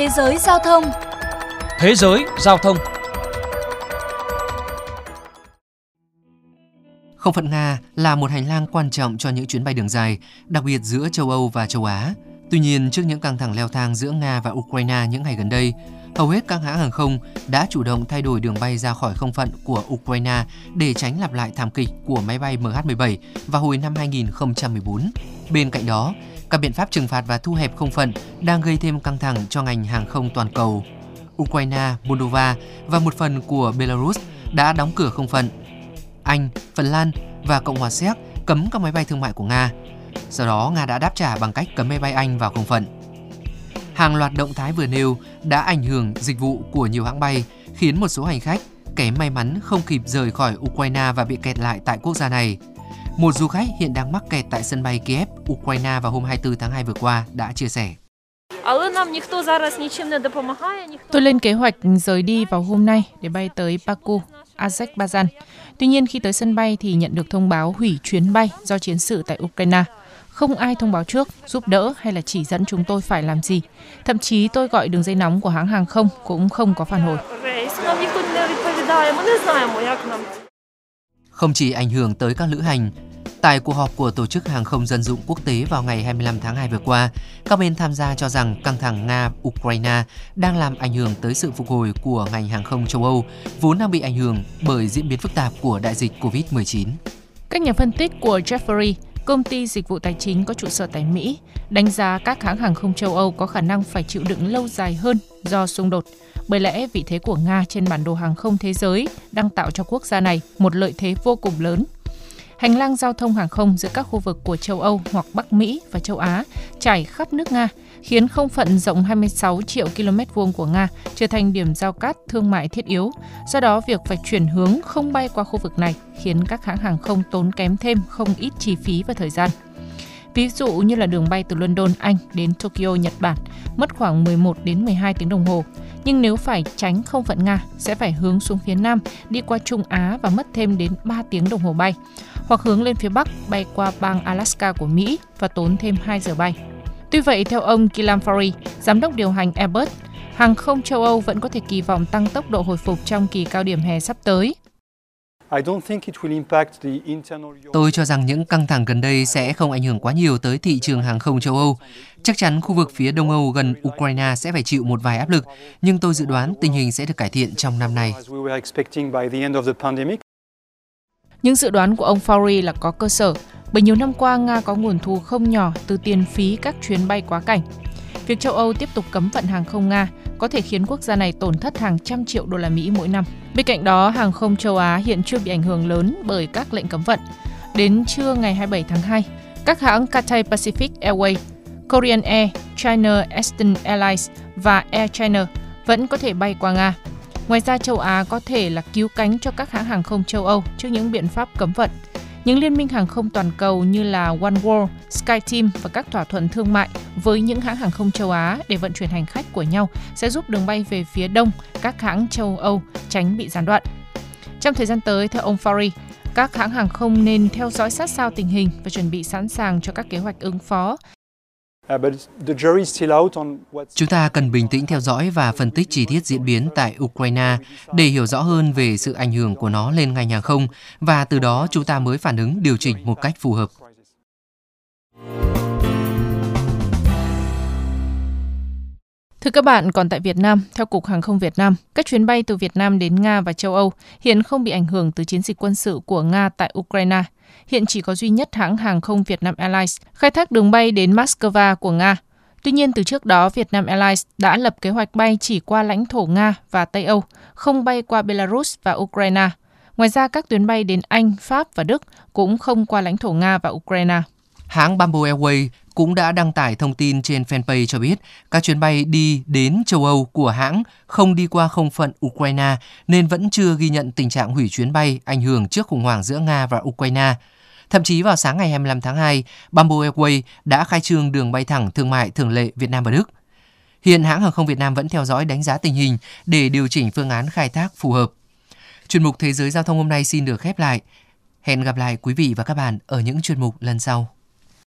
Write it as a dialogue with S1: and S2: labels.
S1: Thế giới giao thông
S2: Thế giới giao thông
S3: Không phận Nga là một hành lang quan trọng cho những chuyến bay đường dài, đặc biệt giữa châu Âu và châu Á. Tuy nhiên, trước những căng thẳng leo thang giữa Nga và Ukraine những ngày gần đây, hầu hết các hãng hàng không đã chủ động thay đổi đường bay ra khỏi không phận của Ukraine để tránh lặp lại thảm kịch của máy bay MH17 vào hồi năm 2014. Bên cạnh đó, các biện pháp trừng phạt và thu hẹp không phận đang gây thêm căng thẳng cho ngành hàng không toàn cầu. Ukraine, Moldova và một phần của Belarus đã đóng cửa không phận. Anh, Phần Lan và Cộng hòa Séc cấm các máy bay thương mại của Nga. Sau đó, Nga đã đáp trả bằng cách cấm máy bay Anh vào không phận. Hàng loạt động thái vừa nêu đã ảnh hưởng dịch vụ của nhiều hãng bay, khiến một số hành khách kém may mắn không kịp rời khỏi Ukraine và bị kẹt lại tại quốc gia này. Một du khách hiện đang mắc kẹt tại sân bay Kiev, Ukraine vào hôm 24 tháng 2 vừa qua đã chia sẻ.
S4: Tôi lên kế hoạch rời đi vào hôm nay để bay tới Baku, Azerbaijan. Tuy nhiên khi tới sân bay thì nhận được thông báo hủy chuyến bay do chiến sự tại Ukraine. Không ai thông báo trước, giúp đỡ hay là chỉ dẫn chúng tôi phải làm gì. Thậm chí tôi gọi đường dây nóng của hãng hàng không cũng không có phản hồi.
S3: Không chỉ ảnh hưởng tới các lữ hành, Tại cuộc họp của Tổ chức Hàng không Dân dụng Quốc tế vào ngày 25 tháng 2 vừa qua, các bên tham gia cho rằng căng thẳng Nga-Ukraine đang làm ảnh hưởng tới sự phục hồi của ngành hàng không châu Âu, vốn đang bị ảnh hưởng bởi diễn biến phức tạp của đại dịch COVID-19.
S4: Các nhà phân tích của Jeffrey, công ty dịch vụ tài chính có trụ sở tại Mỹ, đánh giá các hãng hàng không châu Âu có khả năng phải chịu đựng lâu dài hơn do xung đột. Bởi lẽ vị thế của Nga trên bản đồ hàng không thế giới đang tạo cho quốc gia này một lợi thế vô cùng lớn Hành lang giao thông hàng không giữa các khu vực của châu Âu hoặc Bắc Mỹ và châu Á trải khắp nước Nga, khiến không phận rộng 26 triệu km vuông của Nga trở thành điểm giao cát thương mại thiết yếu. Do đó, việc phải chuyển hướng không bay qua khu vực này khiến các hãng hàng không tốn kém thêm không ít chi phí và thời gian. Ví dụ như là đường bay từ London, Anh đến Tokyo, Nhật Bản mất khoảng 11 đến 12 tiếng đồng hồ. Nhưng nếu phải tránh không phận Nga, sẽ phải hướng xuống phía Nam, đi qua Trung Á và mất thêm đến 3 tiếng đồng hồ bay hoặc hướng lên phía Bắc bay qua bang Alaska của Mỹ và tốn thêm 2 giờ bay. Tuy vậy, theo ông Kilam Fari, giám đốc điều hành Airbus, hàng không châu Âu vẫn có thể kỳ vọng tăng tốc độ hồi phục trong kỳ cao điểm hè sắp tới.
S3: Tôi cho rằng những căng thẳng gần đây sẽ không ảnh hưởng quá nhiều tới thị trường hàng không châu Âu. Chắc chắn khu vực phía Đông Âu gần Ukraine sẽ phải chịu một vài áp lực, nhưng tôi dự đoán tình hình sẽ được cải thiện trong năm nay.
S4: Những dự đoán của ông Faury là có cơ sở, bởi nhiều năm qua Nga có nguồn thu không nhỏ từ tiền phí các chuyến bay quá cảnh. Việc châu Âu tiếp tục cấm vận hàng không Nga có thể khiến quốc gia này tổn thất hàng trăm triệu đô la Mỹ mỗi năm. Bên cạnh đó, hàng không châu Á hiện chưa bị ảnh hưởng lớn bởi các lệnh cấm vận. Đến trưa ngày 27 tháng 2, các hãng Cathay Pacific Airways, Korean Air, China Eastern Airlines và Air China vẫn có thể bay qua Nga. Ngoài ra, châu Á có thể là cứu cánh cho các hãng hàng không châu Âu trước những biện pháp cấm vận. Những liên minh hàng không toàn cầu như là One World, SkyTeam và các thỏa thuận thương mại với những hãng hàng không châu Á để vận chuyển hành khách của nhau sẽ giúp đường bay về phía đông các hãng châu Âu tránh bị gián đoạn. Trong thời gian tới, theo ông Fari, các hãng hàng không nên theo dõi sát sao tình hình và chuẩn bị sẵn sàng cho các kế hoạch ứng phó
S3: Chúng ta cần bình tĩnh theo dõi và phân tích chi tiết diễn biến tại Ukraine để hiểu rõ hơn về sự ảnh hưởng của nó lên ngành hàng không, và từ đó chúng ta mới phản ứng điều chỉnh một cách phù hợp.
S4: Thưa các bạn, còn tại Việt Nam, theo Cục Hàng không Việt Nam, các chuyến bay từ Việt Nam đến Nga và châu Âu hiện không bị ảnh hưởng từ chiến dịch quân sự của Nga tại Ukraine. Hiện chỉ có duy nhất hãng hàng không Việt Nam Airlines khai thác đường bay đến Moscow của Nga. Tuy nhiên, từ trước đó, Việt Nam Airlines đã lập kế hoạch bay chỉ qua lãnh thổ Nga và Tây Âu, không bay qua Belarus và Ukraine. Ngoài ra, các tuyến bay đến Anh, Pháp và Đức cũng không qua lãnh thổ Nga và Ukraine.
S3: Hãng Bamboo Airways cũng đã đăng tải thông tin trên fanpage cho biết các chuyến bay đi đến châu Âu của hãng không đi qua không phận Ukraine nên vẫn chưa ghi nhận tình trạng hủy chuyến bay ảnh hưởng trước khủng hoảng giữa Nga và Ukraine. Thậm chí vào sáng ngày 25 tháng 2, Bamboo Airways đã khai trương đường bay thẳng thương mại thường lệ Việt Nam và Đức. Hiện hãng hàng không Việt Nam vẫn theo dõi đánh giá tình hình để điều chỉnh phương án khai thác phù hợp. Chuyên mục Thế giới Giao thông hôm nay xin được khép lại. Hẹn gặp lại quý vị và các bạn ở những chuyên mục lần sau.